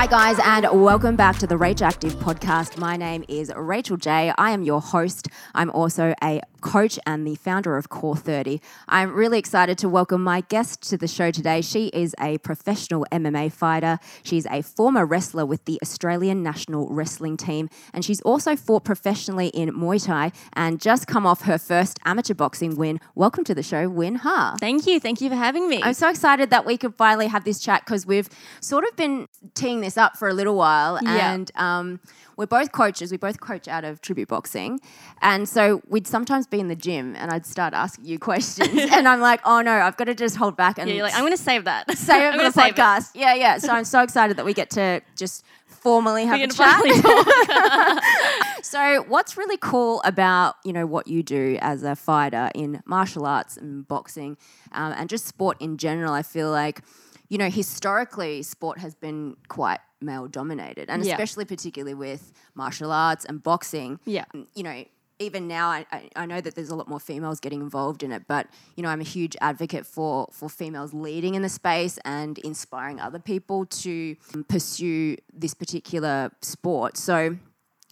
Hi, guys, and welcome back to the Rach Active podcast. My name is Rachel Jay. I am your host. I'm also a coach and the founder of Core 30. I'm really excited to welcome my guest to the show today. She is a professional MMA fighter. She's a former wrestler with the Australian national wrestling team, and she's also fought professionally in Muay Thai and just come off her first amateur boxing win. Welcome to the show, Uyen Ha. Thank you. Thank you for having me. I'm so excited that we could finally have this chat because we've sort of been teeing this up for a little while. Yeah. And um, we're both coaches. We both coach out of tribute boxing. And so we'd sometimes be in the gym and I'd start asking you questions. and I'm like, oh no, I've got to just hold back and yeah, you're like, I'm going to save that. say it for the gonna it. podcast. Yeah, yeah. So I'm so excited that we get to just formally have We a chat. So, what's really cool about you know what you do as a fighter in martial arts and boxing, um, and just sport in general? I feel like you know historically sport has been quite male dominated, and Yeah. especially particularly with martial arts and boxing. Yeah. Mm, you know. Even now, I, I, I know that there's a lot more females getting involved in it, but you know, I'm a huge advocate for for females leading in the space and inspiring other people to um, pursue this particular sport. So,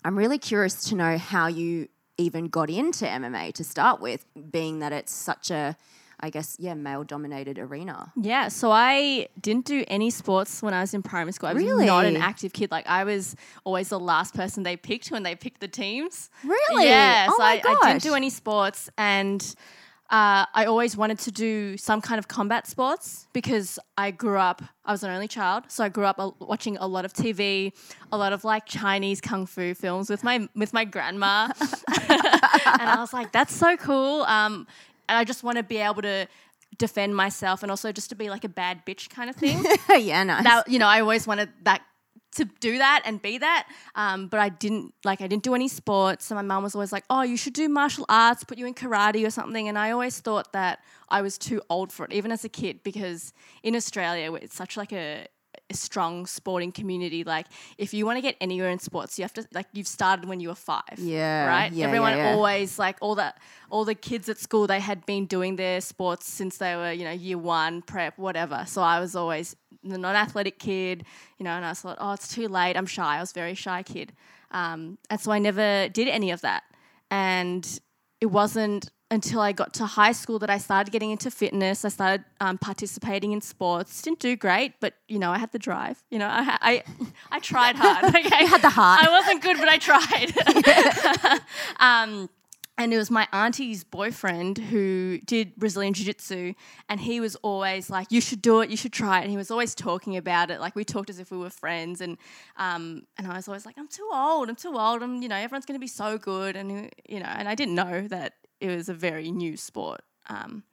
I'm really curious to know how you even got into MMA to start with, being that it's such a, I guess, yeah, male dominated arena. yeah, so I didn't do any sports when I was in primary school. I was really? not an active kid. Like, I was always the last person they picked when they picked the teams. Really? Yeah, Oh so my I, I didn't do any sports and uh, I always wanted to do some kind of combat sports because I grew up, I was an only child, so I grew up a- watching a lot of TV, a lot of like Chinese kung fu films with my with my grandma, and I was like, that's so cool. Um, and I just want to be able to defend myself and also just to be like a bad bitch kind of thing yeah, nice. that you know I always wanted that to do that and be that um, but I didn't like I didn't do any sports so my mum was always like oh you should do martial arts put you in karate or something and I always thought that I was too old for it even as a kid because in Australia it's such like a a strong sporting community. Like if you want to get anywhere in sports you have to like you've started when you were five Yeah, right? yeah, everyone yeah, yeah. always like all that all the kids at school they had been doing their sports since they were you know year one prep whatever. So i was always the non-athletic kid you know and i thought oh it's too late. I'm shy. I was a very shy kid. Um, and so i never did any of that. And it wasn't until I got to high school that I started getting into fitness. I started um, participating in sports. Didn't do great, but you know I had the drive. You know I ha- I, I tried hard. Okay, You had the heart. I wasn't good, but I tried. um, and it was my auntie's boyfriend who did Brazilian Jiu Jitsu, and he was always like, "You should do it. You should try it." And he was always talking about it. Like we talked as if we were friends, and um, and I was always like, "I'm too old. I'm too old. I'm you know everyone's going to be so good." And you know, and I didn't know that it was a very new sport. Um,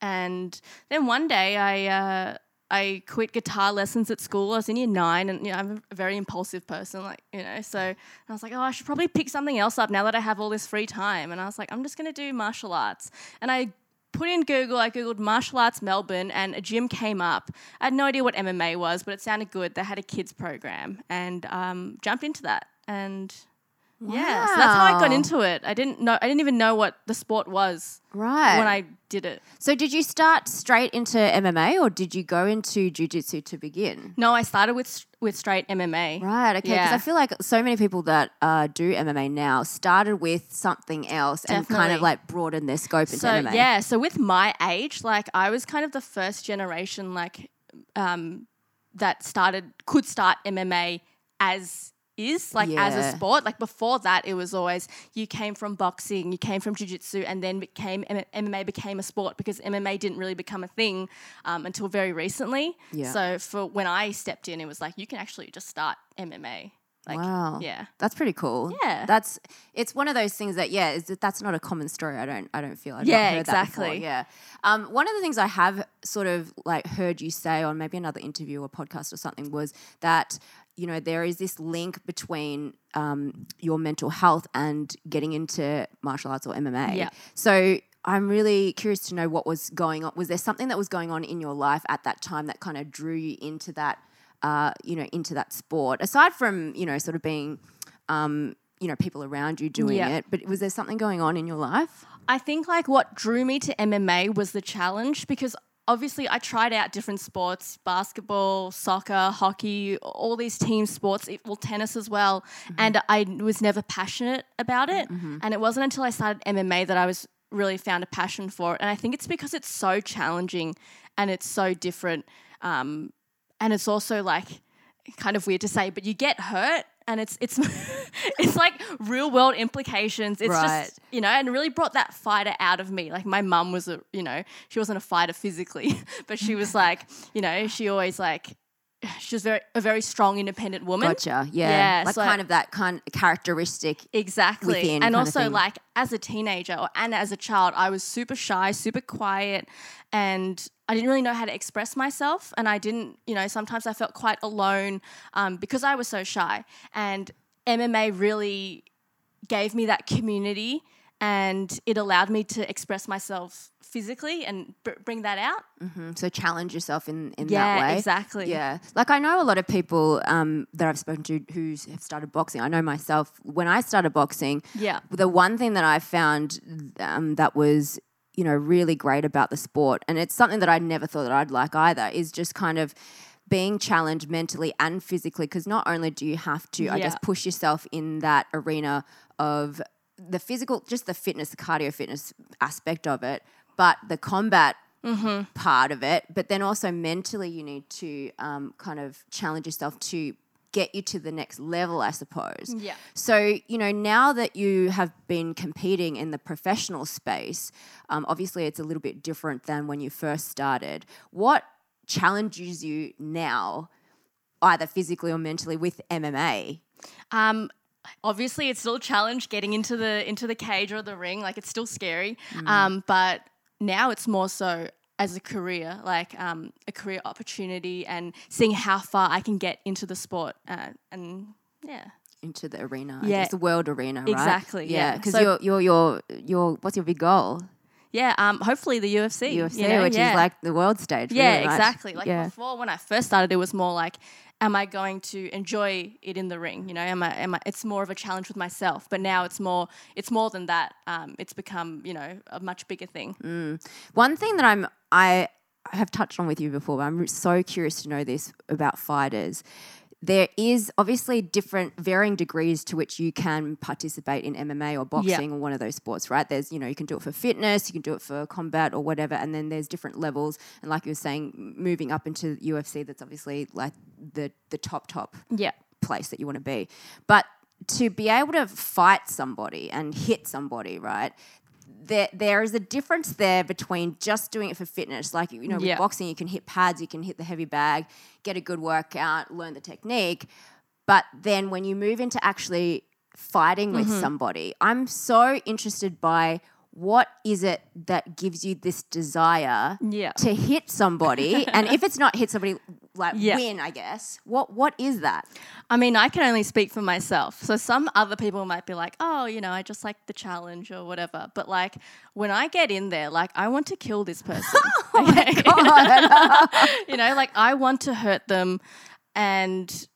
and then one day I uh, I quit guitar lessons at school. I was in year nine, and you know, I'm a very impulsive person, like you know. So I was like, oh, I should probably pick something else up now that I have all this free time. And I was like, I'm just gonna do martial arts. And I put in Google. I googled martial arts Melbourne, and a gym came up. I had no idea what MMA was, but it sounded good. They had a kids program, and um, jumped into that. And yeah, so that's how I got Wow. into it. I didn't know. I didn't even know what the sport was right. when I did it. so, did you start straight into MMA or did you go into jujitsu to begin? No, I started with with straight MMA. Right, okay. Because Yeah. I feel like so many people that uh, do MMA now started with something else and kind of Definitely. like broadened their scope into So MMA. yeah, so with my age, like I was kind of the first generation, like um, that started could start MMA as is like as a sport. Like before that, it was always you came from boxing, you came from jiu-jitsu, and then became MMA became a sport because MMA didn't really become a thing um, until very recently. Yeah. So for when I stepped in, it was like you can actually just start MMA. Like wow. yeah. That's pretty cool. Yeah. That's it's one of those things that yeah, is that that's not a common story. I don't I don't feel I've Yeah, exactly. Yeah. Um, one of the things I have sort of like heard you say on maybe another interview or podcast or something was that you know there is this link between um, your mental health and getting into martial arts or MMA. Yeah. So I'm really curious to know what was going on. Was there something that was going on in your life at that time that kind of drew you into that, uh, you know, into that sport? Aside from you know, sort of being, um, you know, people around you doing Yeah. it, but was there something going on in your life? I think like what drew me to MMA was the challenge because obviously I tried out different sports, basketball, soccer, hockey, all these team sports, well tennis as well, and I was never passionate about it. And it wasn't until I started MMA that I was really found a passion for it. And I think it's because it's so challenging and it's so different. Um, and it's also like kind of weird to say, but you get hurt and it's it's it's like real world implications. It's Right. just you know, and really brought that fighter out of me. Like my mum was a you know, she wasn't a fighter physically, but she was like, you know, she always like she was very a very strong, independent woman. Gotcha. Yeah. Yeah, like so- kind of that kind characteristic. Exactly. within and also like as a teenager or, and as a child, I was super shy, super quiet, and I didn't really know how to express myself. And I didn't, you know, sometimes I felt quite alone um, because I was so shy. And MMA really gave me that community and it allowed me to express myself physically and br- bring that out. Mm, So challenge yourself in, in Yeah, that way. exactly. Yeah. Like I know a lot of people um, that I've spoken to who have started boxing. I know myself, when I started boxing, Yeah. the one thing that I found um, that was, you know, really great about the sport, and it's something that I never thought that I'd like either, is just kind of being challenged mentally and physically. Because not only do you have to, I guess, push yourself in that arena of the physical, just the fitness, the cardio fitness aspect of it, but the combat part of it, but then also mentally, you need to um, kind of challenge yourself to get you to the next level, I suppose. Yeah. So, you know, now that you have been competing in the professional space, um, obviously it's a little bit different than when you first started. What challenges you now, either physically or mentally, with MMA? Um, obviously, it's still a challenge getting into the into the cage or the ring. Like it's still scary. Mm. Um, but now it's more so as a career, like um, a career opportunity, and seeing how far I can get into the sport. Uh, and yeah, Into the arena, Yeah. guess, the world arena, right? Exactly, yeah. because So- you're, you're, you're, you're, what's your big goal? yeah. Um, hopefully the UFC, UFC, you know, which yeah. is like the world stage. yeah, really much. exactly. Like yeah. before, when I first started, it was more like, am I going to enjoy it in the ring? You know, am I? Am I? It's more of a challenge with myself. But now it's more. It's more than that. Um, it's become, you know, a much bigger thing. Mm. One thing that I'm I have touched on with you before, but I'm so curious to know this about fighters. There is obviously different varying degrees to which you can participate in MMA or boxing or one of those sports, right? There's, you know, you can do it for fitness, you can do it for combat or whatever, and then there's different levels. And like you were saying, moving up into UFC, that's obviously like the the top top Yeah. place that you want to be. But to be able to fight somebody and hit somebody, right? There, there is a difference there between just doing it for fitness. Like, you know, with Yeah. boxing, you can hit pads, you can hit the heavy bag, get a good workout, learn the technique. But then when you move into actually fighting with Mm-hmm. somebody, I'm so interested by what is it that gives you this desire Yeah. to hit somebody? and if it's not hit somebody, like Yeah. win, I guess. What What is that? I mean, I can only speak for myself. So some other people might be like, "Oh, you know, I just like the challenge or whatever." But like when I get in there, like I want to kill this person. oh my god! you know, like I want to hurt them, and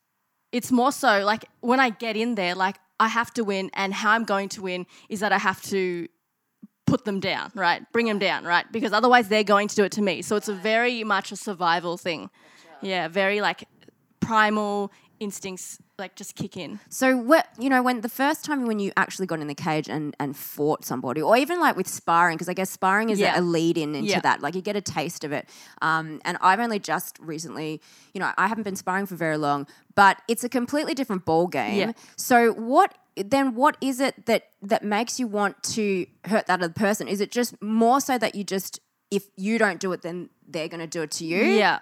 it's more so like when I get in there, like I have to win, and how I'm going to win is that I have to put them down, right? Bring them down, right? Because otherwise they're going to do it to me. So it's a very much a survival thing. Yeah, very like primal instincts like just kick in. So what you know when the first time when you actually got in the cage and and fought somebody, or even like with sparring, because I guess sparring is Yeah. a, a lead in into Yeah. that. Like you get a taste of it. Um, and I've only just recently, you know, I haven't been sparring for very long, but it's a completely different ball game. Yeah. So what? Then what is it that that makes you want to hurt that other person? Is it just more so that you just if you don't do it, then they're going to do it to you? Yeah.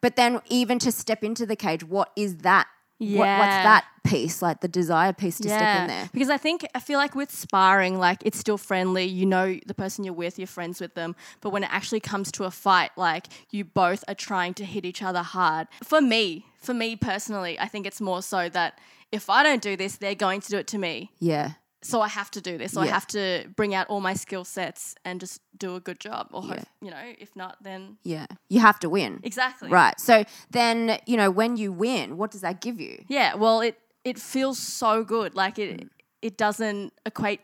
But then even to step into the cage, what is that? What, what's that piece? Like the desire piece to step in there. Because I think I feel like with sparring, like it's still friendly. You know the person you're with, you're friends with them. But when it actually comes to a fight, like you both are trying to hit each other hard. For me, for me personally, I think it's more so that if I don't do this, they're going to do it to me. Yeah. So I have to do this. So I have to bring out all my skill sets and just do a good job. Or hope, you know, if not, then Yeah. You have to win. exactly Right. So then, you know, when you win, what does that give you? Yeah, well, it it feels so good. Like it Mm. it doesn't equate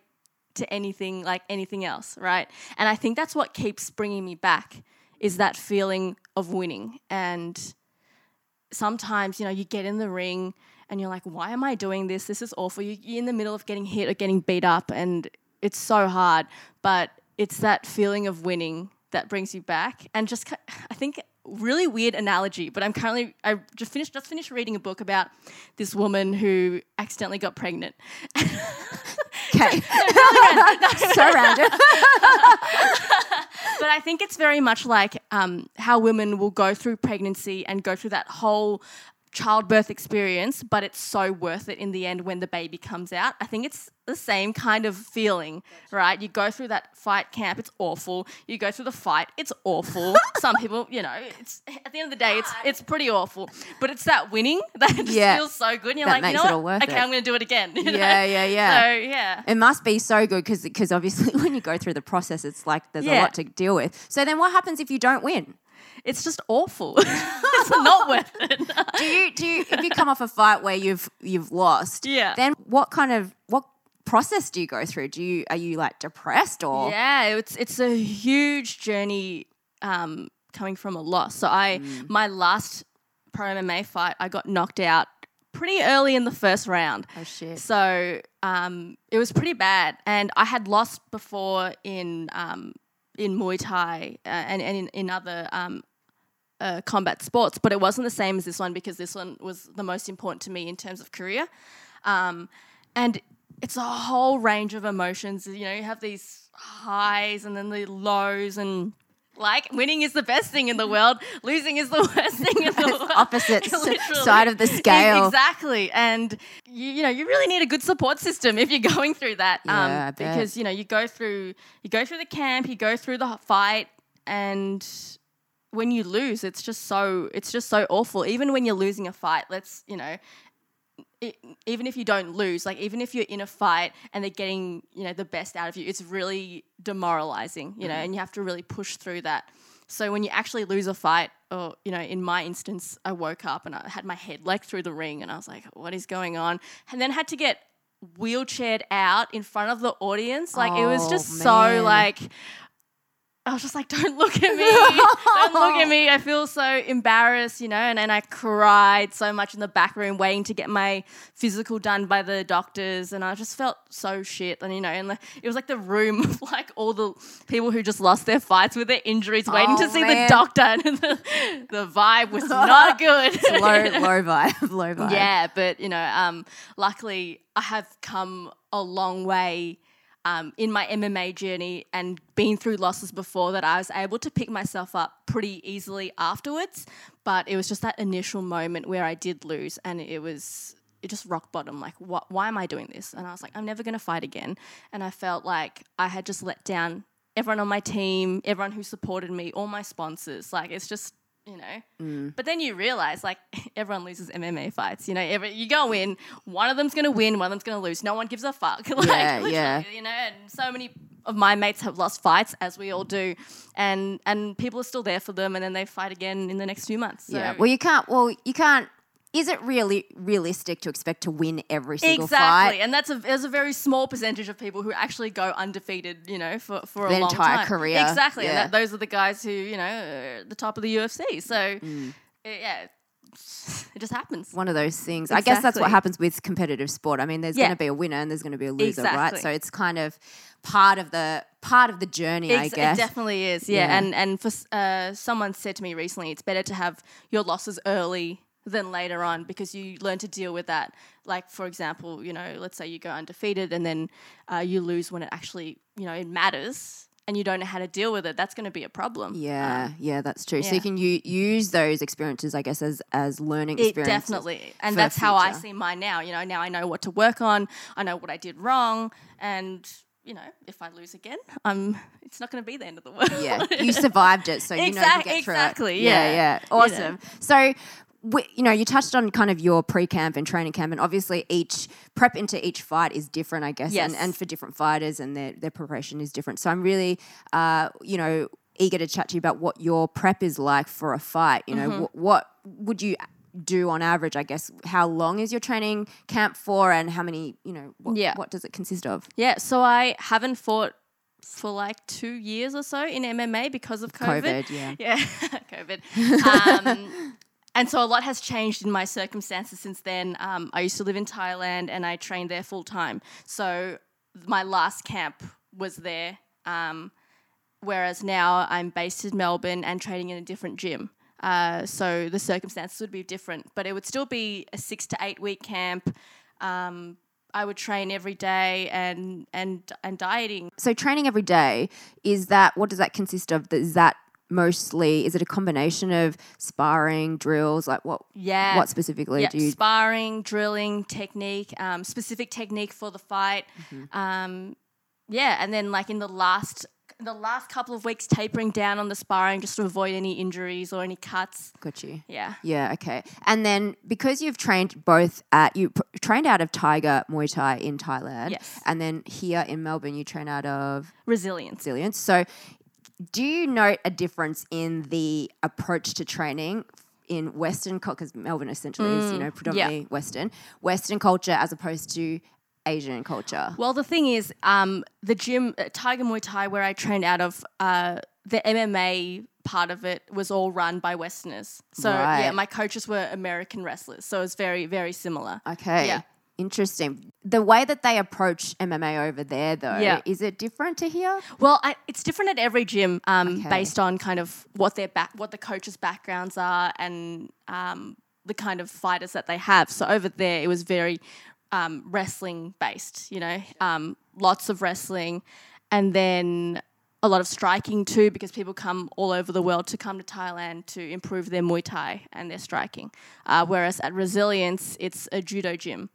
to anything like anything else, right? And I think that's what keeps bringing me back is that feeling of winning. And sometimes, you know, you get in the ring and you're like, why am I doing this? This is awful. You- You're in the middle of getting hit or getting beat up, and it's so hard. But it's that feeling of winning that brings you back. And just, I think, really weird analogy. But I'm currently, I just finished, just finished reading a book about this woman who accidentally got pregnant. Okay. so random. but I think it's very much like um, how women will go through pregnancy and go through that whole childbirth experience, but it's so worth it in the end when the baby comes out. I think it's the same kind of feeling, right? You go through that fight camp, it's awful. You go through the fight, it's awful. Some people, you know, it's at the end of the day, it's it's pretty awful. But it's that winning that just Yeah. feels so good. And you're That like, you know it all what? okay, it. I'm going to do it again. you know? Yeah, yeah, yeah. So yeah. It must be so good because because obviously when you go through the process, it's like there's a lot to deal with. So then, what happens if you don't win? It's just awful. it's not worth it. Do you do you, if you come off a fight where you've you've lost? Yeah. Then what kind of what process do you go through? Do you are you like depressed or Yeah, it's it's a huge journey um, coming from a loss. So I Mm. my last pro MMA fight, I got knocked out pretty early in the first round. oh shit? So um, it was pretty bad, and I had lost before in um, in Muay Thai uh, and, and in, in other um, uh, combat sports, but it wasn't the same as this one because this one was the most important to me in terms of career. Um, and it's a whole range of emotions. You know, you have these highs and then the lows and. Like winning is the best thing in the world, losing is the worst thing in the world. opposite side of the scale. Exactly. And you, you know, you really need a good support system if you're going through that. um, Yeah, bet. because you know, you go through you go through the camp, you go through the fight and when you lose, it's just so it's just so awful. Even when you're losing a fight, let's, you know, it, even if you don't lose, like even if you're in a fight and they're getting, you know, the best out of you, it's really demoralizing, you know, mm-hmm. and you have to really push through that. So when you actually lose a fight, or you know, in my instance, I woke up and I had my head like through the ring, and I was like, "What is going on?" And then had to get wheelchaired out in front of the audience. Like it was Oh, just man. so like I was just like, don't look at me. don't look at me. I feel so embarrassed, you know, and, and I cried so much in the back room waiting to get my physical done by the doctors. And I just felt so shit. And, you know, and the, it was like the room of like all the people who just lost their fights with their injuries waiting to Oh, see man. the doctor. And the, the vibe was not good. low low vibe, low vibe. Yeah, but you know, um, luckily I have come a long way um, in my MMA journey and been through losses before that I was able to pick myself up pretty easily afterwards. But it was just that initial moment where I did lose, and it was it just rock bottom. Like, what? Why am I doing this? And I was like, I'm never going to fight again. And I felt like I had just let down everyone on my team, everyone who supported me, all my sponsors. Like, it's just you know. Mm. But then you realize, like, everyone loses MMA fights. You know, every, you go in, one of them's going to win, one of them's going to lose. No one gives a fuck. like, Yeah, yeah. You know, and so many of my mates have lost fights, as we all do, and and people are still there for them, and then they fight again in the next few months. So. Yeah. Well, you can't. Well, you can't. Is it really realistic to expect to win every single fight? Exactly, fight? and that's a there's a very small percentage of people who actually go undefeated, you know, for, for a long entire time. career, Exactly, and that, those are the guys who you know are at the top of the UFC. So Mm. uh, yeah, it just happens. One of those things. I guess that's what happens with competitive sport. I mean, there's Yeah. going to be a winner and there's going to be a loser, right? So it's kind of part of the part of the journey, I guess. It definitely is, yeah. Yeah. And and for uh, someone said to me recently, it's better to have your losses early than later on because you learn to deal with that. Like for example, you know, let's say you go undefeated and then uh, you lose when it actually, you know, it matters, and you don't know how to deal with it. That's going to be a problem. Yeah, yeah, that's true. So you can u- use those experiences, I guess, as as learning It experiences. definitely, and that's how I see mine now. You know, now I know what to work on. I know what I did wrong, and you know, if I lose again, I'm. It's not going to be the end of the world. Yeah, you survived it, so you know you get through exactly, it. Yeah, yeah. yeah, You know. awesome. So. We, you know, you touched on kind of your pre-camp and training camp, and obviously each prep into each fight is different, I guess, and, Yes. and for different fighters, and their their preparation is different. So I'm really, uh, you know, eager to chat to you about what your prep is like for a fight. You know, Mm-hmm. wh- what would you do on average? I guess how long is your training camp for, and how many, you know, what, Yeah. what does it consist of? Yeah, so I haven't fought for like two years or so in MMA because of COVID. COVID, yeah. Yeah, COVID. Um, and so a lot has changed in my circumstances since then. Um, I used to live in Thailand and I trained there full time. So my last camp was there. Um, whereas now I'm based in Melbourne and training in a different gym. Uh, so the circumstances would be different, but it would still be a six to eight week camp. Um, I would train every day and and and dieting. So training every day is that what does that consist of? Is that mostly is it a combination of sparring, drills, like what Yeah. what specifically yeah, do you sparring, drilling, technique, um, specific technique for the fight. Mm-hmm. Um, yeah, and then like in the last the last couple of weeks, tapering down on the sparring just to avoid any injuries or any cuts. got you? Yeah. Yeah, okay. And then because you've trained both at you p- trained out of Tiger Muay Thai in Thailand, Yes. and then here in Melbourne you train out of Resilience. Resilience. So, do you note a difference in the approach to training in Western culture? Because Melbourne essentially is you know predominantly Western Western culture as opposed to Asian culture. Well, the thing is, um, the gym, uh, Tiger Muay Thai, where I trained out of, uh, the MMA part of it was all run by Westerners. So yeah, my coaches were American wrestlers, so it was very, very similar. Okay. Yeah. Interesting. The way that they approach MMA over there, though, Yeah. is it different to here? Well, I, it's different at every gym, um, Okay. based on kind of what their back, what the coaches' backgrounds are, and um, the kind of fighters that they have. So over there, it was very um, wrestling based. You know, um, lots of wrestling, and then a lot of striking too, because people come all over the world to come to Thailand to improve their Muay Thai and their striking. Uh, whereas at Resilience, it's a judo gym.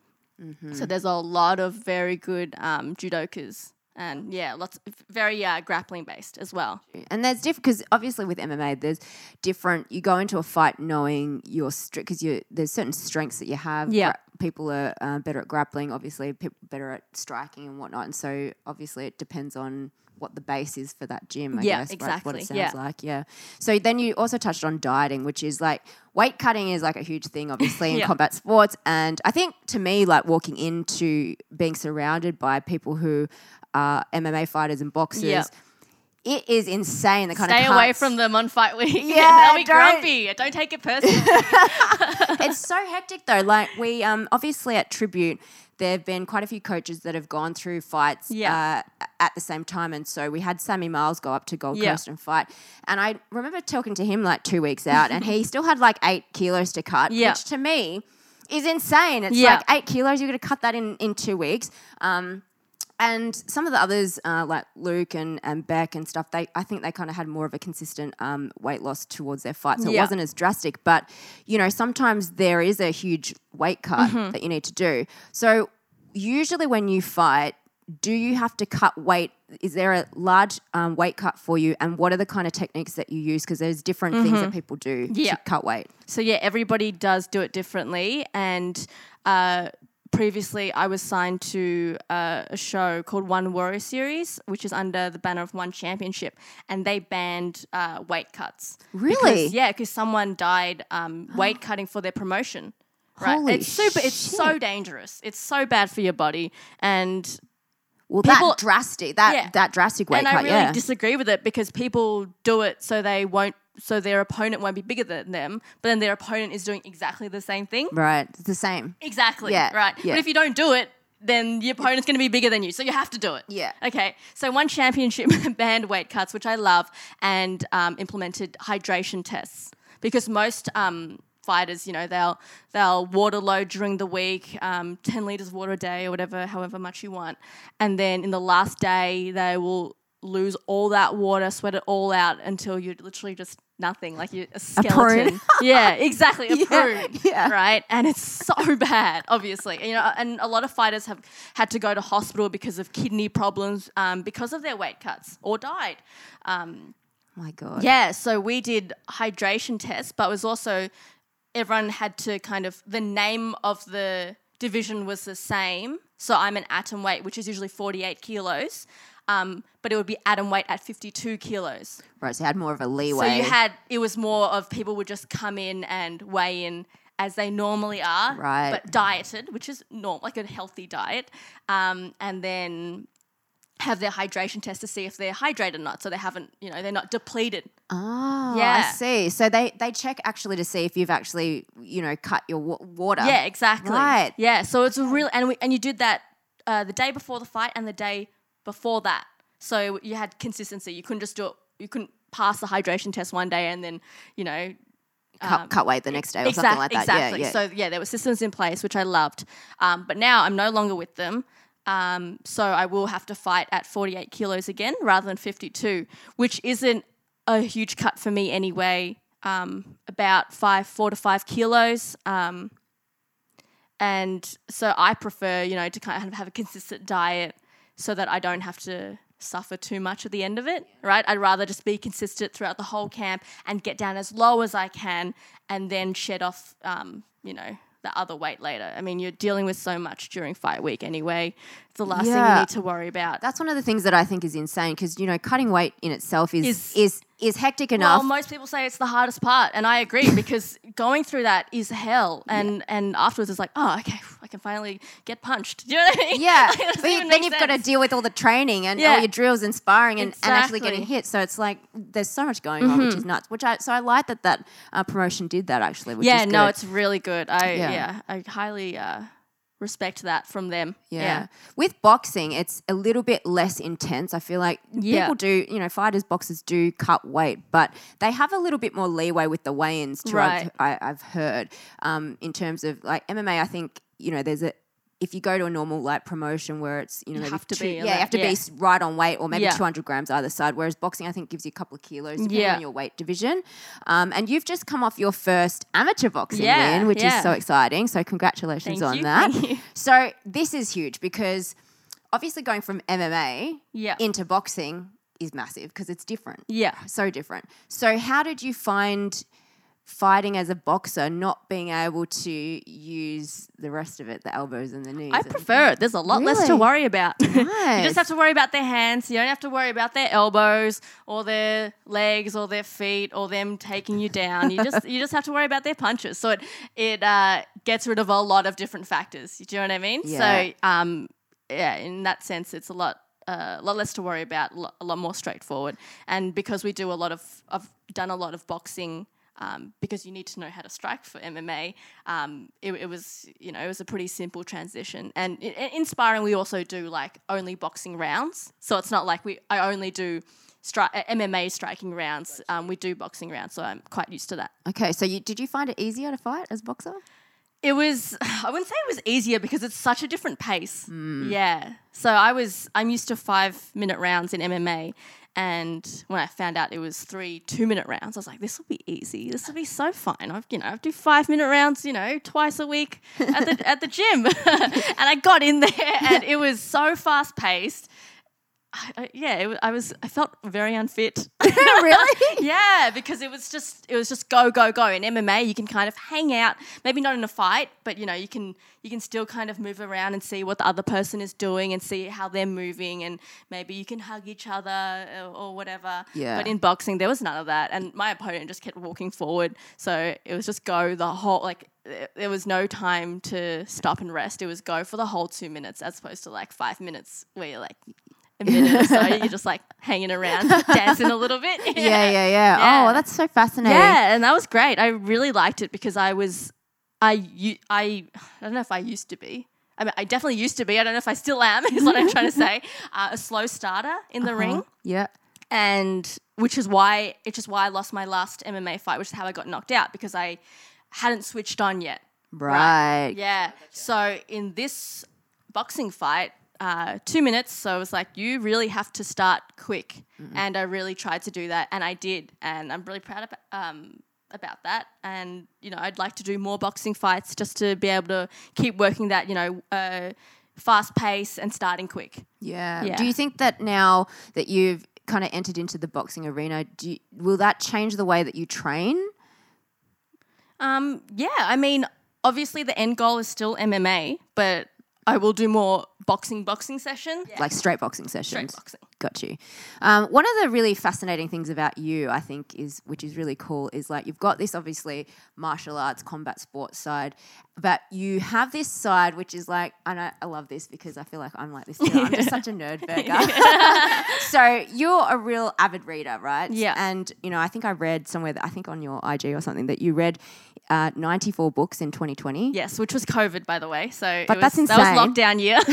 So there's a lot of very good um, judokas. And yeah, lots very uh, grappling based as well. And there's different because obviously with MMA, there's different. You go into a fight knowing your because you there's certain strengths that you have. Yeah. Gra- people are uh, better at grappling, obviously, people better at striking and whatnot. And so obviously, it depends on what the base is for that gym. I Yeah, guess, right? What exactly, it sounds yeah. like, yeah. So then you also touched on dieting, which is like weight cutting is like a huge thing, obviously, in Yeah. combat sports. And I think to me, like walking into being surrounded by people who are MMA fighters and boxers. It is insane the kind Stay of Stay away from them on fight week. Yeah, they'll be don't- grumpy. Don't take it personally. it's so hectic though. Like we um obviously at Tribute there have been quite a few coaches that have gone through fights Yeah. uh, at the same time. And so we had Sammy Miles go up to Gold Yeah. Coast and fight. And I remember talking to him like two weeks out, and he still had like eight kilos to cut, Yeah. which to me is insane. It's like eight kilos, you're going to cut that in, in two weeks. Um, and some of the others, uh, like Luke and, and Beck and stuff, they I think they kind of had more of a consistent um, weight loss towards their fight, so it wasn't as drastic. But you know, sometimes there is a huge weight cut Mm-hmm. that you need to do. So usually, when you fight, do you have to cut weight? Is there a large um, weight cut for you? And what are the kind of techniques that you use? Because there's different things that people do Mm-hmm. Yeah. to cut weight. So yeah, everybody does do it differently. And uh, previously, I was signed to uh, a show called One Warrior Series, which is under the banner of One Championship, and they banned uh, weight cuts. Really? Because, yeah, because someone died um, weight cutting for their promotion. Right, Holy it's super. It's so dangerous. It's so bad for your body, and Well, People- that drastic, that Yeah. that drastic weight cut. and cut, I really yeah. disagree with it because people do it so they won't, so their opponent won't be bigger than them, but then their opponent is doing exactly the same thing. right, it's the same. Exactly. Yeah, Right. yeah. But if you don't do it, then your opponent's going to be bigger than you, so you have to do it. Yeah. Okay. So one championship banned weight cuts, which I love, and um, implemented hydration tests because most um, fighters, you know, they'll they'll water load during the week, um, ten liters of water a day or whatever, however much you want, and then in the last day they will lose all that water, sweat it all out until you're literally just nothing, like you're a skeleton. yeah, exactly, a Yeah, prune. yeah. Right, and it's so bad, obviously. You know, and a lot of fighters have had to go to hospital because of kidney problems, um, because of their weight cuts, or died. Um, My God. yeah, so we did hydration tests, but it was also everyone had to kind of the name of the division was the same. So I'm an atom weight, which is usually 48 kilos, um, but it would be atom weight at 52 kilos. Right, so you had more of a leeway. So you had it was more of people would just come in and weigh in as they normally are, Right. But dieted, which is normal, like a healthy diet, um, and then have their hydration test to see if they're hydrated or not. So they haven't, you know, they're not depleted. Oh, yeah. I see. So they they check actually to see if you've actually you know cut your wa- water. Yeah, exactly. Right. Yeah, so it's a real and we, and you did that uh, the day before the fight and the day before that. So you had consistency. You couldn't just do it. You couldn't pass the hydration test one day and then you know cut, cut weight the next day or something like that. Exactly. Yeah, yeah. So yeah, there were systems in place which I loved, um, but now I'm no longer with them. Um, so I will have to fight at 48 kilos again rather than 52, which isn't a huge cut for me anyway. Um, about five, four to five kilos. Um, and so I prefer, you know, to kind of have a consistent diet so that I don't have to suffer too much at the end of it, right? I'd rather just be consistent throughout the whole camp and get down as low as I can and then shed off, um, you know, the other weight later. I mean, you're dealing with so much during fight week anyway. It's the last thing you need to worry about. That's one of the things that I think is insane because you know cutting weight in itself is Is- is is, hectic enough. Well, most people say it's the hardest part, and I agree because going through that is hell. And and afterwards, it's like, oh, okay, I can finally get punched. Do you know what I mean? yeah, Like, but you- then you've got to deal with all the training and all Yeah. your drills and sparring and, and actually getting hit. So it's like there's so much going on, which Mm-hmm. is nuts. Which I so I like that that uh, promotion did that actually. Which yeah, no, it's really good. I Yeah. yeah, I highly uh, respect that from them. Yeah. With boxing, it's a little bit less intense. I feel like Yeah. people do, you know, fighters, boxers do cut weight, but they have a little bit more leeway with the weigh ins, too. Right. I've, I've heard um, in terms of like MMA, I think, you know, there's a, if you go to a normal like promotion where it's you know maybe have to two, be yeah you have to yeah. be right on weight or maybe Yeah. 200 grams either side whereas boxing I think gives you a couple of kilos depending Yeah. on your weight division um, and you've just come off your first amateur boxing win which is so exciting so congratulations Thank on you, that you. so this is huge because obviously going from MMA Yeah. into boxing is massive because it's different. Yeah. So different. So how did you find fighting as a boxer not being able to use the rest of it, the elbows and the knees? I prefer it. There's a lot less to worry about. you just have to worry about their hands. You don't have to worry about their elbows or their legs or their feet or them taking you down. You just you just have to worry about their punches. So it it uh, gets rid of a lot of different factors. Do you know what I mean? Yeah. So um, yeah, in that sense, it's a lot. Uh, a lot less to worry about, a lot more straightforward. And because we do a lot of, I've done a lot of boxing um, because you need to know how to strike for MMA. Um, it, it was, you know, it was a pretty simple transition. And in, in sparring, we also do like only boxing rounds. So it's not like we, I only do stri- uh, MMA striking rounds. Um, we do boxing rounds, so I'm quite used to that. Okay, so you, did you find it easier to fight as a boxer? It was, I wouldn't say it was easier because it's such a different pace. Yeah. So I was, I'm used to five minute rounds in MMA. And when I found out it was three two minute rounds, I was like, this will be easy. This will be so fine. I've, you know, I've do five minute rounds, you know, twice a week at the, at the gym. and I got in there and it was so fast paced. I, yeah, it, I was. I felt very unfit. really? yeah, because it was just it was just go go go. In MMA, you can kind of hang out, maybe not in a fight, but you know you can you can still kind of move around and see what the other person is doing and see how they're moving, and maybe you can hug each other uh, or whatever. Yeah. But in boxing, there was none of that, and my opponent just kept walking forward, so it was just go the whole like. There was no time to stop and rest. It was go for the whole two minutes, as opposed to like five minutes where you're like a minute or so, you're just like hanging around, dancing a little bit. Yeah, yeah, yeah. Yeah. Oh, that's so fascinating. Yeah, and that was great. I really liked it because I was, I, I, I don't know if I used to be. I mean, I definitely used to be. I don't know if I still am. Is what I'm trying to say. Uh, a slow starter in the ring, Yeah. and which is why it's just why I lost my last MMA fight, which is how I got knocked out because I hadn't switched on yet. Right. Yeah. So in this boxing fight, uh, two minutes. So I was like, you really have to start quick, and I really tried to do that, and I did, and I'm really proud of, um, about that. And you know, I'd like to do more boxing fights just to be able to keep working that, you know, uh, fast pace and starting quick. Yeah. Yeah. Do you think that now that you've kind of entered into the boxing arena, do you, will that change the way that you train? Um, yeah, I mean, obviously the end goal is still MMA, but I will do more boxing boxing sessions. Like straight boxing Straight boxing. Got you. Um, one of the really fascinating things about you, I think, is which is really cool, is like you've got this obviously martial arts, combat sports side, but you have this side which is like, and I, I love this because I feel like I'm like this too. I'm just such a nerd burger. so you're a real avid reader, right? Yeah. And you know, I think I read somewhere that I think on your IG or something that you read uh, 94 books in 2020. Yes, which was COVID, by the way. So But it that's was, that was insane. lockdown year.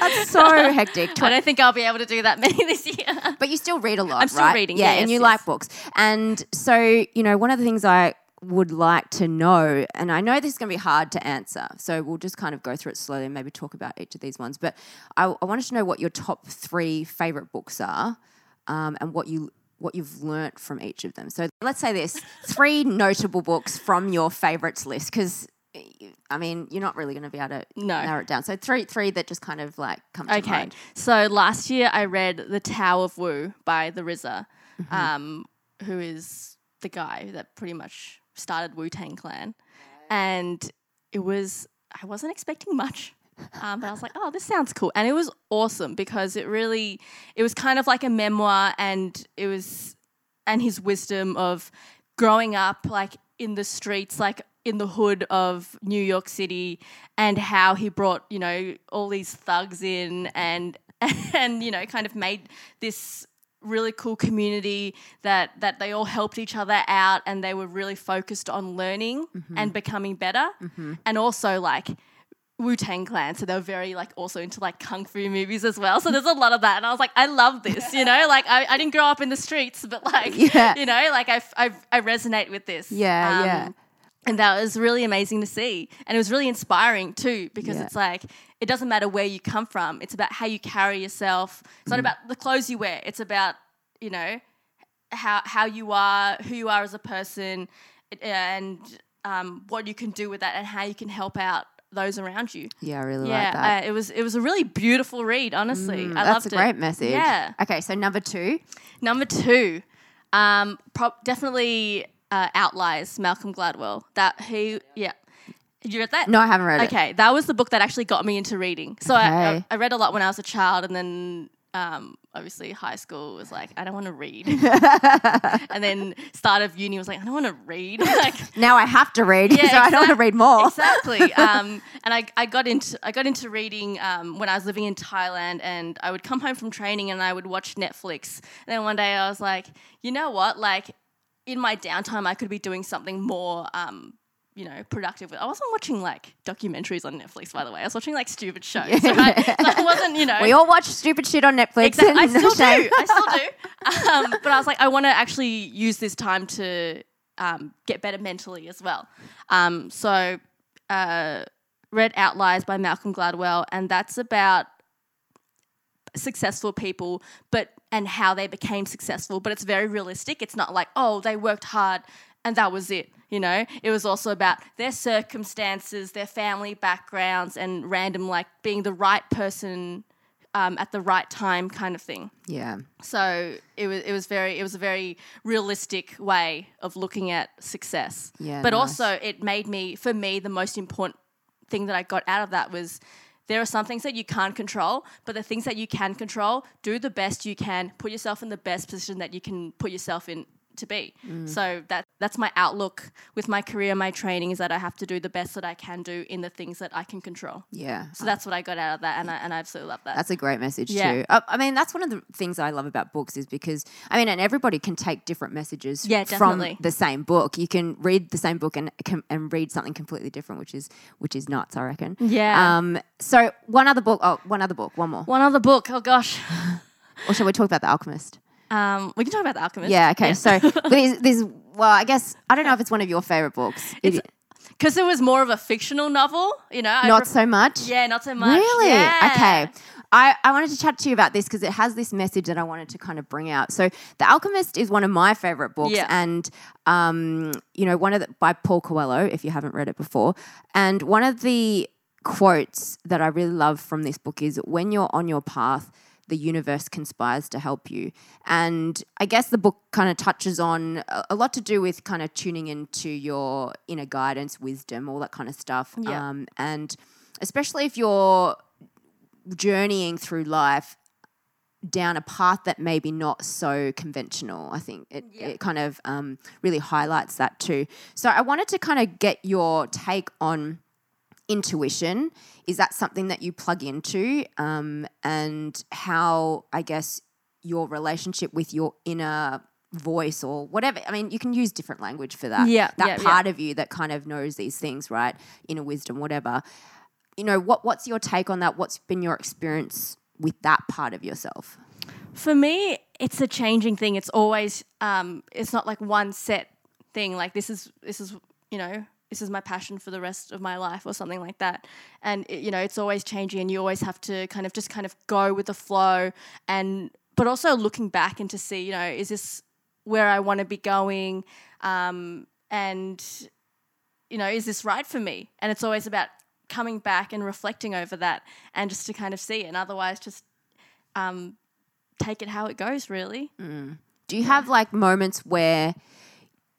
That's so hectic. I don't think I'll be able to do that many this year. But you still read a lot, I'm still right? reading, Yeah, yeah, and you yes. like books. And so, you know, one of the things I would like to know, and I know this is going to be hard to answer, so we'll just kind of go through it slowly and maybe talk about each of these ones. But I, I wanted to know what your top three favorite books are, um, and what you what you've learnt from each of them. So let's say this: three notable books from your favorites list, because. I mean, you're not really going to be able to No. narrow it down. So three, three that just kind of like come to Okay. mind. So last year I read The Tao of Wu by the RZA, Mm-hmm. um, who is the guy that pretty much started Wu Tang Clan. And it was, I wasn't expecting much. Um, but I was like, oh, this sounds cool. And it was awesome because it really, it was kind of like a memoir and it was, and his wisdom of growing up like in the streets, like in the hood of New York City and how he brought, you know, all these thugs in and, and, you know, kind of made this really cool community that that they all helped each other out and they were really focused on learning mm-hmm. and becoming better mm-hmm. and also like Wu Tang Clan, so they were very like also into like kung fu movies as well. So there's a lot of that, and I was like, I love this, you know. Like I, I didn't grow up in the streets, but like Yeah. you know, like I, I I resonate with this. Yeah, yeah. Um, And that was really amazing to see, and it was really inspiring too because Yeah. it's like it doesn't matter where you come from; it's about how you carry yourself. It's not Mm. about the clothes you wear; it's about you know how how you are, who you are as a person, and um, what you can do with that, and how you can help out those around you. Yeah, I really like that. Yeah, uh, it was it was a really beautiful read. Honestly, I loved it. That's loved a great it. message. Yeah. Okay, so number two. Number two, um, pro- definitely uh, Outliers, Malcolm Gladwell. That he, yeah. Did you read that? No, I haven't read it. Okay, that was the book that actually got me into reading. So I, I, Okay. I read a lot when I was a child, and then um, obviously high school was like, I don't want to read. and then start of uni was like, I don't want to read. like, Now I have to read, so I don't want to exact- read more. exactly. Um, and I, I got into I got into reading um, when I was living in Thailand, and I would come home from training and I would watch Netflix. And then one day I was like, you know what? Like in my downtime, I could be doing something more. Um, you know, productive. I wasn't watching like documentaries on Netflix, by the way. I was watching like stupid shows. Right? so I wasn't, you know, We all watch stupid shit on Netflix. Exactly. I still do. I still do. Um, but I was like, I want to actually use this time to um, get better mentally as well. Um, so, uh, read Outliers by Malcolm Gladwell, and that's about successful people, but and how they became successful. But it's very realistic. It's not like, oh, they worked hard and that was it. You know, it was also about their circumstances, their family backgrounds, and random like being the right person um, at the right time, kind of thing. Yeah. So it was it was very it was a very realistic way of looking at success. Yeah, But nice. also it made me for me the most important thing that I got out of that was there are some things that you can't control, but the things that you can control, do the best you can, put yourself in the best position that you can put yourself in to be. Mm. So that that's my outlook with my career, my training is that I have to do the best that I can do in the things that I can control. Yeah. So that's what I got out of that, and I and I absolutely love that. That's a great message Yeah. too. I, I mean, that's one of the things I love about books is because I mean, and everybody can take different messages Yeah, from the same book. You can read the same book and can, and read something completely different, which is which is nuts. I reckon. Yeah. Um. So one other book. Oh, one other book. One more. One other book. Oh gosh. Or shall we talk about the Alchemist? Um, we can talk about the Alchemist. Yeah. Okay. So there's, there's well, I guess I don't know if it's one of your favorite books. It- because it was more of a fictional novel, you know. Not so much. yeah, not so much. Really? Yeah. Okay. I, I wanted to chat to you about this because it has this message that I wanted to kind of bring out. So, The Alchemist is one of my favorite books, Yeah. and um, you know, one of the by Paul Coelho. If you haven't read it before, and one of the quotes that I really love from this book is, "When you're on your path." The universe conspires to help you. And I guess the book kind of touches on a, lot to do with kind of tuning into your inner guidance, wisdom, all that kind of stuff. Yeah. Um, and especially if you're journeying through life down a path that maybe not so conventional. I think it, it kind of um, really highlights that too. So I wanted to kind of get your take on intuition. Is that something that you plug into? Um, and how, I guess, your relationship with your inner voice or whatever. I mean, you can use different language for that. Yeah, That yeah, yeah. part of you that kind of knows these things, right? Inner wisdom, whatever. You know, what what's your take on that? What's been your experience with that part of yourself? For me, it's a changing thing. It's always um, it's not like one set thing. Like this is this is you know this is my passion for the rest of my life or something like that. And it, you know it's always changing, and you always have to kind of just kind of go with the flow. And but also looking back and to see you know is this where I want to be going, um, and you know is this right for me? And it's always about coming back and reflecting over that, and just to kind of see. And otherwise, just um, take it how it goes, really. Do you have like moments where,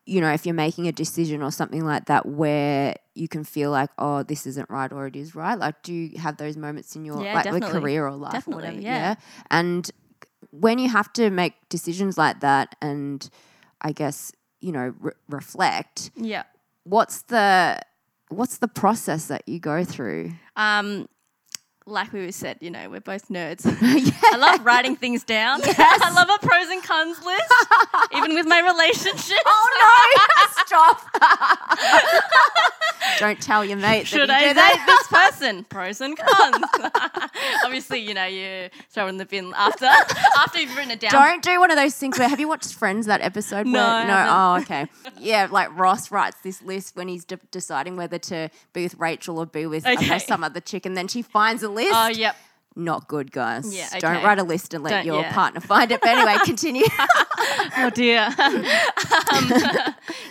you know, if you're making a decision or something like that, where you can feel like, oh, this isn't right or it is right? Like, do you have those moments in your Yeah, like with career or life? or Definitely, whatever? yeah. And when you have to make decisions like that, and I guess you know re- reflect, Yeah. what's the what's the process that you go through? Um, like we said, you know, we're both nerds. I love writing things down. I love a pros and cons list, even with my relationship. Oh no! Stop! Don't tell your mate. Should that you I do that. date this person? Pros and cons. Obviously, you know, you throw it in the bin after after you've written it down. Don't do one of those things where have you watched Friends that episode? No, where, no. Oh, okay. Yeah, like Ross writes this list when he's de- deciding whether to be with Rachel or be with I don't know, Okay. some other chick, and then she finds a list. Oh, yep. Not good, guys. Yeah, Don't write a list and let Don't- your yeah. partner find it. But anyway, continue. Oh dear. um,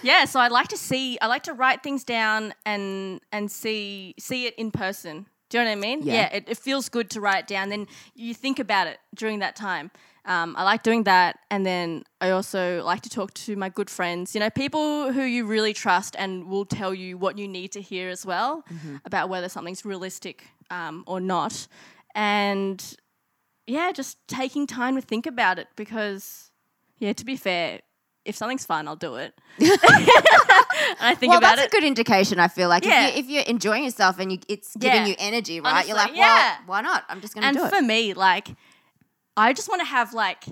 yeah, so I like to see. I like to write things down and and see see it in person. Do you know what I mean? Yeah. it, it feels good to write it down. Then you think about it during that time. Um, I like doing that, and then I also like to talk to my good friends. You know, people who you really trust and will tell you what you need to hear as well about whether something's realistic um, or not. And yeah, just taking time to think about it because, yeah, to be fair, if something's fun, I'll do it. and I think well, about that's it. a good indication. I feel like Yeah. if, you, if you're enjoying yourself and you, it's giving Yeah. you energy, right? you're like, well, yeah. why not? I'm just going to and do it. for me, like, I just want to have like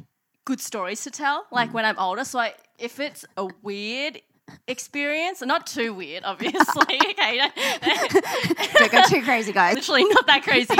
good stories to tell, Mm. like when I'm older. So I, if it's a weird experience, not too weird, obviously. okay, Don't go too crazy, guys. literally not that crazy.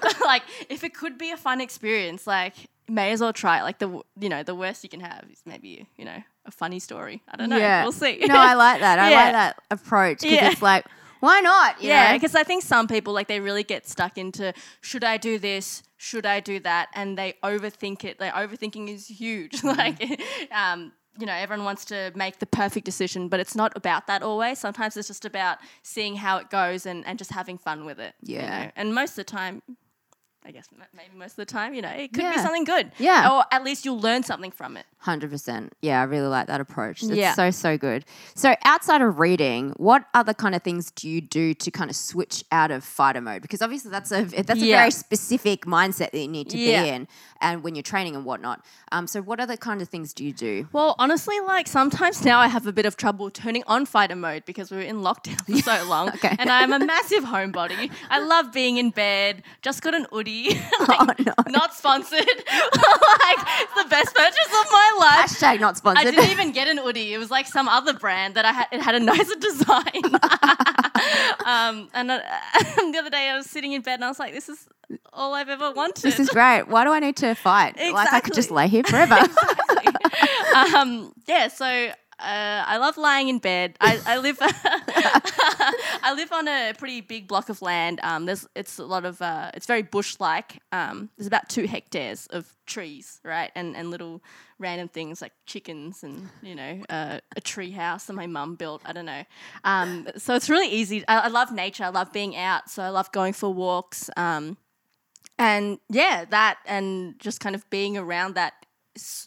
but like, if it could be a fun experience, like, may as well try it. Like the you know the worst you can have is maybe you know a funny story. I don't know. Yeah. We'll see. no, I like that. I Yeah. like that approach because Yeah. it's like, why not? You Yeah, because I think some people like they really get stuck into should I do this, should I do that, and they overthink it. Like overthinking is huge. Mm-hmm. like, um, you know, everyone wants to make the perfect decision, but it's not about that always. Sometimes it's just about seeing how it goes and, and just having fun with it. you Yeah. know. and most of the time. I guess maybe most of the time, you know, it could be something good. Yeah. Or at least you'll learn something from it. Hundred percent. Yeah, I really like that approach. It's Yeah. so so good. So outside of reading, what other kind of things do you do to kind of switch out of fighter mode? Because obviously that's a that's a Yeah. very specific mindset that you need to Yeah. be in, and when you're training and whatnot. Um, so what other kind of things do you do? Well, honestly, like sometimes now I have a bit of trouble turning on fighter mode because we were in lockdown for so long. Okay. And I'm a massive homebody. I love being in bed. Just got an Oodie. Oh no! Not sponsored. like it's the best purchase of my life. Hashtag not sponsored. I didn't even get an Oodie. It was like some other brand that I had. It had a nicer design. um, and uh, the other day I was sitting in bed and I was like, "This is all I've ever wanted." this is great. Why do I need to fight? Like I could just lay here forever. um, yeah, so uh, I love lying in bed. I, I live I live on a pretty big block of land. Um, there's it's a lot of uh, it's very bush like. Um, there's about two hectares of trees, right, and and little random things like chickens and you know uh, a tree house that my mum built. I don't know. Um, so it's really easy. I, I love nature. I love being out. So I love going for walks. Um, and yeah, that and just kind of being around that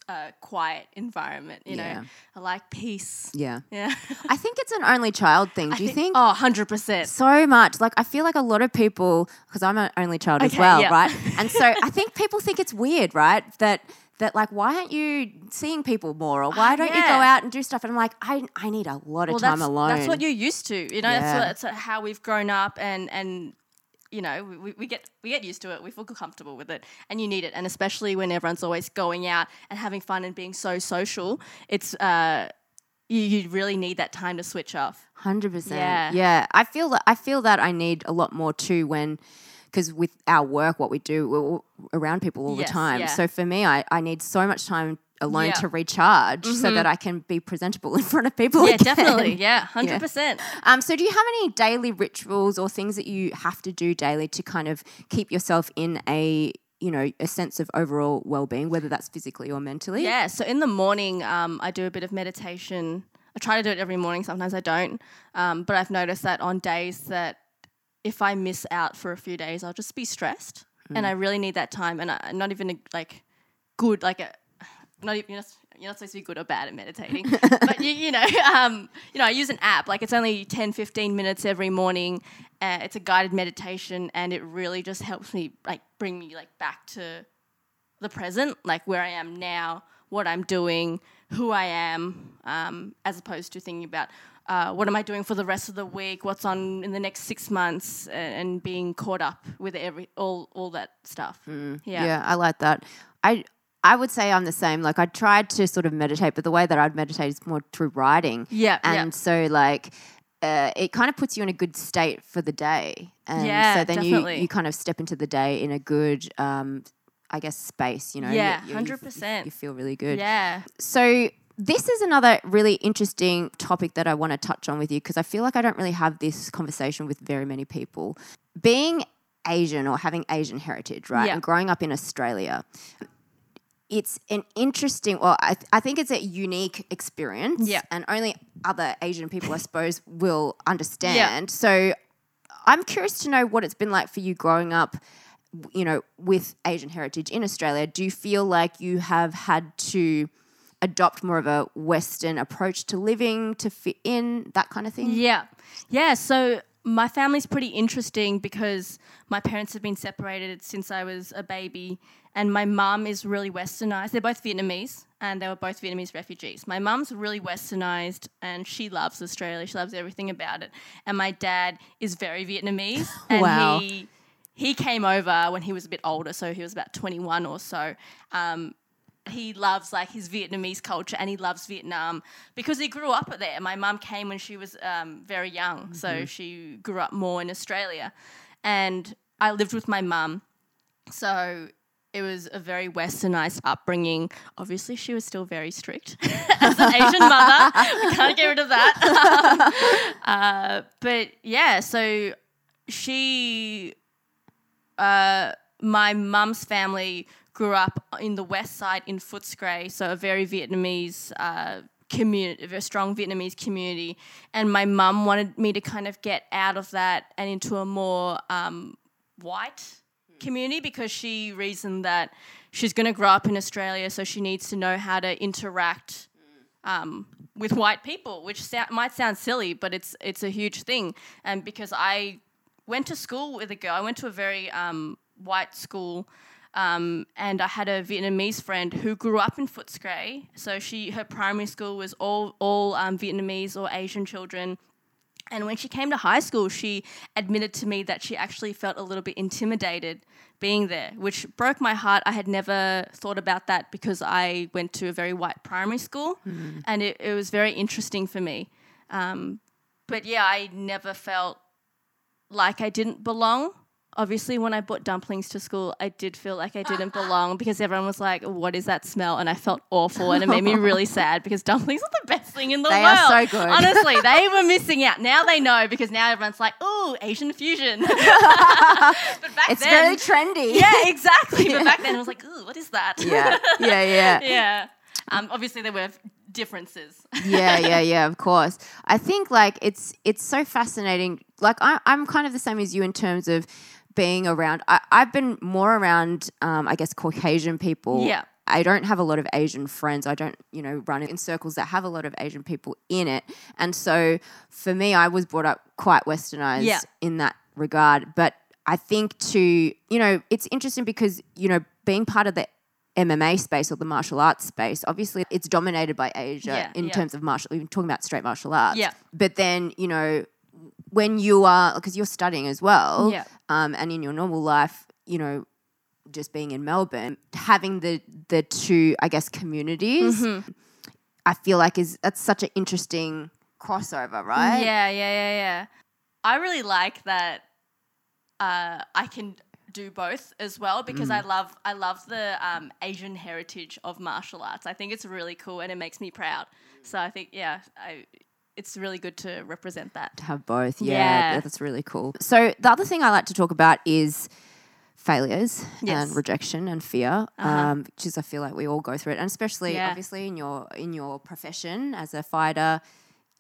uh, quiet environment. You Yeah. know, I like peace. Yeah. Yeah. I think it's an only child thing. Do you think? Oh, 100%. so much. Like I feel like a lot of people, because I'm an only child as well, yeah. right? And so I think people think it's weird, right? That that like why aren't you seeing people more, or why don't you go Ah, out and do stuff? And I'm like, I I need a lot of well, time alone. that's what you're used to. You know, Yeah. that's, what, that's how we've grown up and, and you know, we- we, get we get used to it. We feel comfortable with it, and you need it. And especially when everyone's always going out and having fun and being so social, it's uh, you, you really need that time to switch off. Hundred percent. Yeah. Yeah. I feel that I feel that I need a lot more too when because with our work, what we do, we're around people all Yes, the time. yeah. So for me, I, I need so much time alone Yeah. Mm-hmm. to recharge so that I can be presentable in front of people. Yeah, again. definitely. Yeah, hundred percent. Um, so do you have any daily rituals or things that you have to do daily to kind of keep yourself in a you know a sense of overall well-being, whether that's physically or mentally? Yeah. So in the morning, um, I do a bit of meditation. I try to do it every morning. Sometimes I don't, um, but I've noticed that on days that if I miss out for a few days, I'll just be stressed, and I really need that time. And I, not even a, like good, like a not even you're not, you're not supposed to be good or bad at meditating, but you, you know, um, you know, I use an app. Like it's only 10, 15 minutes every morning. Uh, it's a guided meditation, and it really just helps me like bring me like back to the present, like where I am now, what I'm doing, who I am, um, as opposed to thinking about uh, what am I doing for the rest of the week, what's on in the next six months, and, and being caught up with every all all that stuff. Yeah. Yeah, I like that. I I would say I'm the same. Like I tried to sort of meditate, but the way that I'd meditate is more through writing. Yeah, yeah. And so like uh, it kind of puts you in a good state for the day. And Yeah, so then you, definitely. you kind of step into the day in a good um I guess space, you know. Yeah, you- you- 100%. You feel really good. Yeah. So this is another really interesting topic that I want to touch on with you because I feel like I don't really have this conversation with very many people. Being Asian or having Asian heritage, right? Yeah. And growing up in Australia, it's an interesting, well, I, I think it's a unique experience. Yeah. And only other Asian people, I suppose, will understand. So I'm curious to know what it's been like for you growing up, you know, with Asian heritage in Australia. Do you feel like you have had to adopt more of a Western approach to living to fit in, that kind of thing? Yeah. Yeah. So my family's pretty interesting because my parents have been separated since I was a baby, and my mum is really westernized. They're both Vietnamese, and they were both Vietnamese refugees. My mum's really westernized, and she loves Australia. She loves everything about it. And my dad is very Vietnamese, and Wow. he he came over when he was a bit older, so he was about twenty one or so. Um, he loves like his Vietnamese culture and he loves Vietnam because he grew up there. My mum came when she was um, very young, so she grew up more in Australia, and I lived with my mum, so it was a very westernized upbringing. Obviously, she was still very strict as an Asian mother. we can't get rid of that. uh, but yeah, so she uh, my mum's family grew up in the west side in Footscray, so a very Vietnamese uh, community, a very strong Vietnamese community. And my mum wanted me to kind of get out of that and into a more um, white community because she reasoned that she's going to grow up in Australia, so she needs to know how to interact um, with white people, which might sound silly, but it's it's a huge thing. And because I went to school with a girl, I went to a very um, white school, um, and I had a Vietnamese friend who grew up in Footscray. So she her primary school was all all um, Vietnamese or Asian children. And when she came to high school, she admitted to me that she actually felt a little bit intimidated being there, which broke my heart. I had never thought about that because I went to a very white primary school and it, it was very interesting for me. Um, but yeah, I never felt like I didn't belong. Obviously, when I brought dumplings to school, I did feel like I didn't belong because everyone was like, "What is that smell?" And I felt awful, and it made me really sad because dumplings are the best thing in the They are world. so good. Honestly, they were missing out. Now they know because now everyone's like, "Ooh, Asian fusion." but back It's then, very trendy. yeah, exactly. But back then, it was like, "Ooh, what is that?" yeah, yeah, yeah. yeah. Um, obviously, there were differences. yeah, yeah, yeah, of course. I think like it's it's so fascinating. Like I, I'm kind of the same as you in terms of being around. I, I've been more around, um, I guess, Caucasian people. Yeah. I don't have a lot of Asian friends. I don't, you know, run in circles that have a lot of Asian people in it. And so for me, I was brought up quite westernized Yeah. in that regard. But I think to, you know, it's interesting because, you know, being part of the MMA space or the martial arts space, obviously it's dominated by Asia Yeah, in yeah. terms of martial, even talking about straight martial arts. Yeah. But then, you know, when you are, because you're studying as well, Yeah. um, and in your normal life, you know, just being in Melbourne, having the the two, I guess, communities, Mm-hmm. I feel like is that's such an interesting crossover, right? Yeah, yeah, yeah, yeah. I really like that uh, I can do both as well because Mm. I love I love the um, Asian heritage of martial arts. I think it's really cool and it makes me proud. So I think yeah, I, it's really good to represent that. To have both, yeah, Yeah. that's really cool. So the other thing I like to talk about is failures Yes. Uh-huh. and rejection and fear, um, which is I feel like we all go through it, and especially Yeah. obviously in your in your profession as a fighter,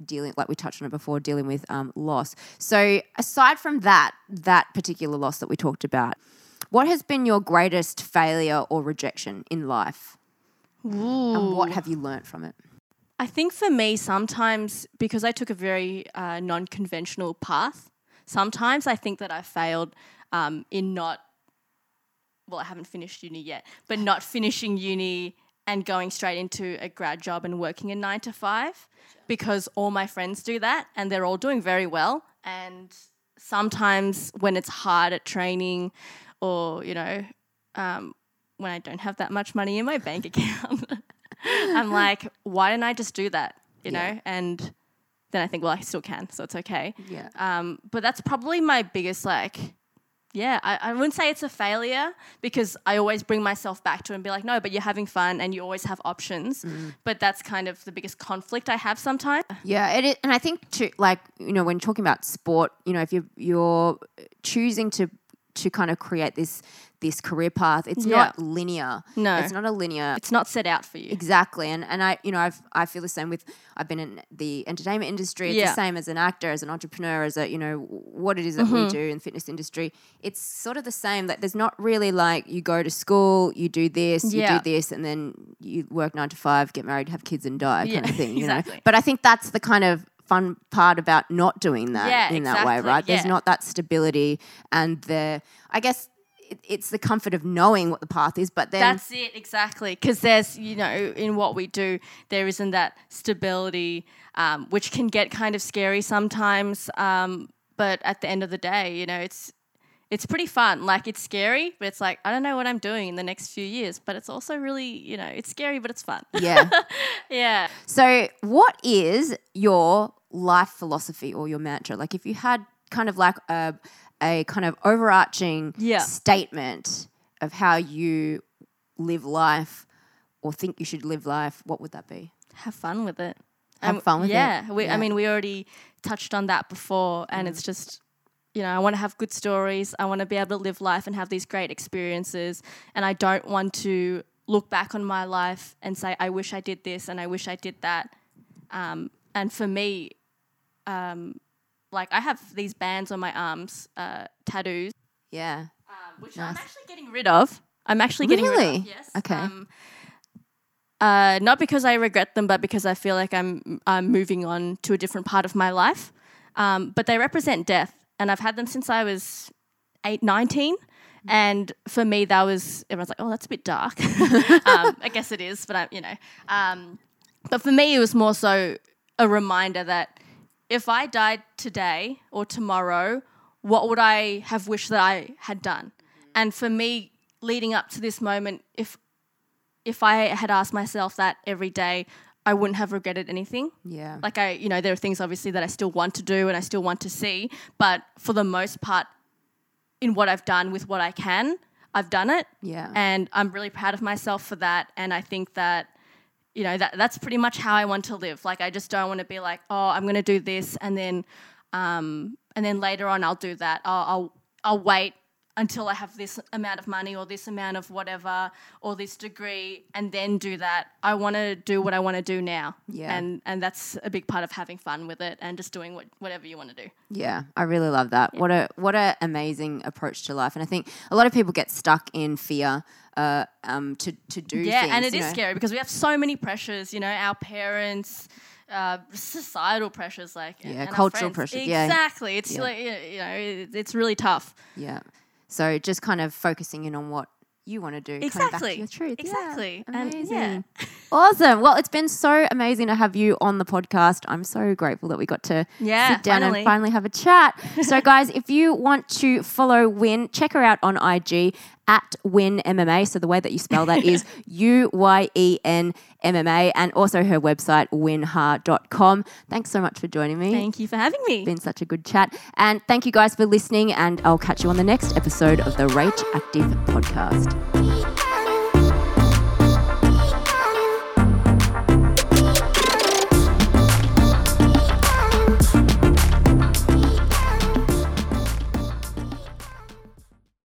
dealing like we touched on it before, dealing with um, loss. So aside from that, that particular loss that we talked about, what has been your greatest failure or rejection in life, and what have you learnt from it? I think for me, sometimes because I took a very uh, non conventional path, sometimes I think that I failed um, in not, well, I haven't finished uni yet, but not finishing uni and going straight into a grad job and working a nine to five because all my friends do that and they're all doing very well. And sometimes when it's hard at training or, you know, um, when I don't have that much money in my bank account, I'm like, why didn't I just do that? You Yeah. know? And then I think, well, I still can, so it's okay. Yeah. Um, but that's probably my biggest, like, yeah, I, I wouldn't say it's a failure because I always bring myself back to it and be like, no, but you're having fun and you always have options. Mm. But that's kind of the biggest conflict I have sometimes. Yeah, it and I think to like you know when talking about sport, you know if you're you're choosing to to kind of create this this career path, it's not linear. No. it's not a linear. It's not set out for you. Exactly, and and I you know I've I feel the same with I've been in the entertainment industry. It's Yeah. the same as an actor, as an entrepreneur, as a you know what it is that Mm-hmm. we do in the fitness industry. It's sort of the same. That there's not really like you go to school, you do this, you do this, and then you work nine to five, get married, have kids, and die kind Yeah, of thing. You know, but I think that's the kind of fun part about not doing that Yeah, in that way, exactly, right? There's not that stability and the I guess. It- It's the comfort of knowing what the path is, but then That's it, exactly. Because there's, you know, in what we do, there isn't that stability, um, which can get kind of scary sometimes. Um, but at the end of the day, you know, it's it's pretty fun. Like it's scary, but it's like I don't know what I'm doing in the next few years. But it's also really, you know, it's scary, but it's fun. yeah. yeah. So, what is your life philosophy or your mantra? Like, if you had kind of like a, a kind of overarching Yeah. statement of how you live life or think you should live life, what would that be? Have fun with it. Have fun with it. yeah, We, Yeah. I mean, we already touched on that before, and it's just, you know, I want to have good stories. I want to be able to live life and have these great experiences, and I don't want to look back on my life and say, I wish I did this and I wish I did that. Um, and for me, um, like I have these bands on my arms, uh, tattoos, Yeah. um, which I'm actually getting rid of. I'm actually getting rid Really? of. Yes. Okay. Um, uh, not because I regret them, but because I feel like I'm I'm moving on to a different part of my life. Um, but they represent death, and I've had them since I was eight, 19. And for me, that was everyone's like, "Oh, that's a bit dark." um, I guess it is, but I, you know. Um, but for me, it was more so a reminder that if I died today or tomorrow, what would I have wished that I had done? And for me, leading up to this moment, if if I had asked myself that every day, I wouldn't have regretted anything. Yeah. Like I, you know, there are things obviously that I still want to do and I still want to see, but for the most part, in what I've done with what I can, I've done it. Yeah. And I'm really proud of myself for that. And I think that, you know, that that's pretty much how I want to live. Like I just don't want to be like, oh, I'm gonna do this and then um and then later on I'll do that. I'll I'll, I'll wait until I have this amount of money or this amount of whatever or this degree and then do that. I want to do what I want to do now. Yeah. And and that's a big part of having fun with it and just doing what, whatever you want to do. Yeah, I really love that. What a what a amazing approach to life, and I think a lot of people get stuck in fear uh, um, to to do. Yeah, things, and it is know. scary because we have so many pressures, you know, our parents, uh, societal pressures, like Yeah, and cultural pressures, yeah. Exactly. It's Yeah. like you know, it's really tough. Yeah, so just kind of focusing in on what you want to do, coming back to Exactly. your truth. Yeah, Exactly. And yeah. amazing. awesome. Well, it's been so amazing to have you on the podcast. I'm so grateful that we got to Yeah, sit down finally. and finally have a chat. so, guys, if you want to follow Uyen, check her out on IG at Uyen MMA. So the way that you spell that is U Y E N MMA, and also her website uyenha.com. Thanks so much for joining me. Thank you for having me. It's been such a good chat. And thank you guys for listening, and I'll catch you on the next episode of the Rate Active podcast.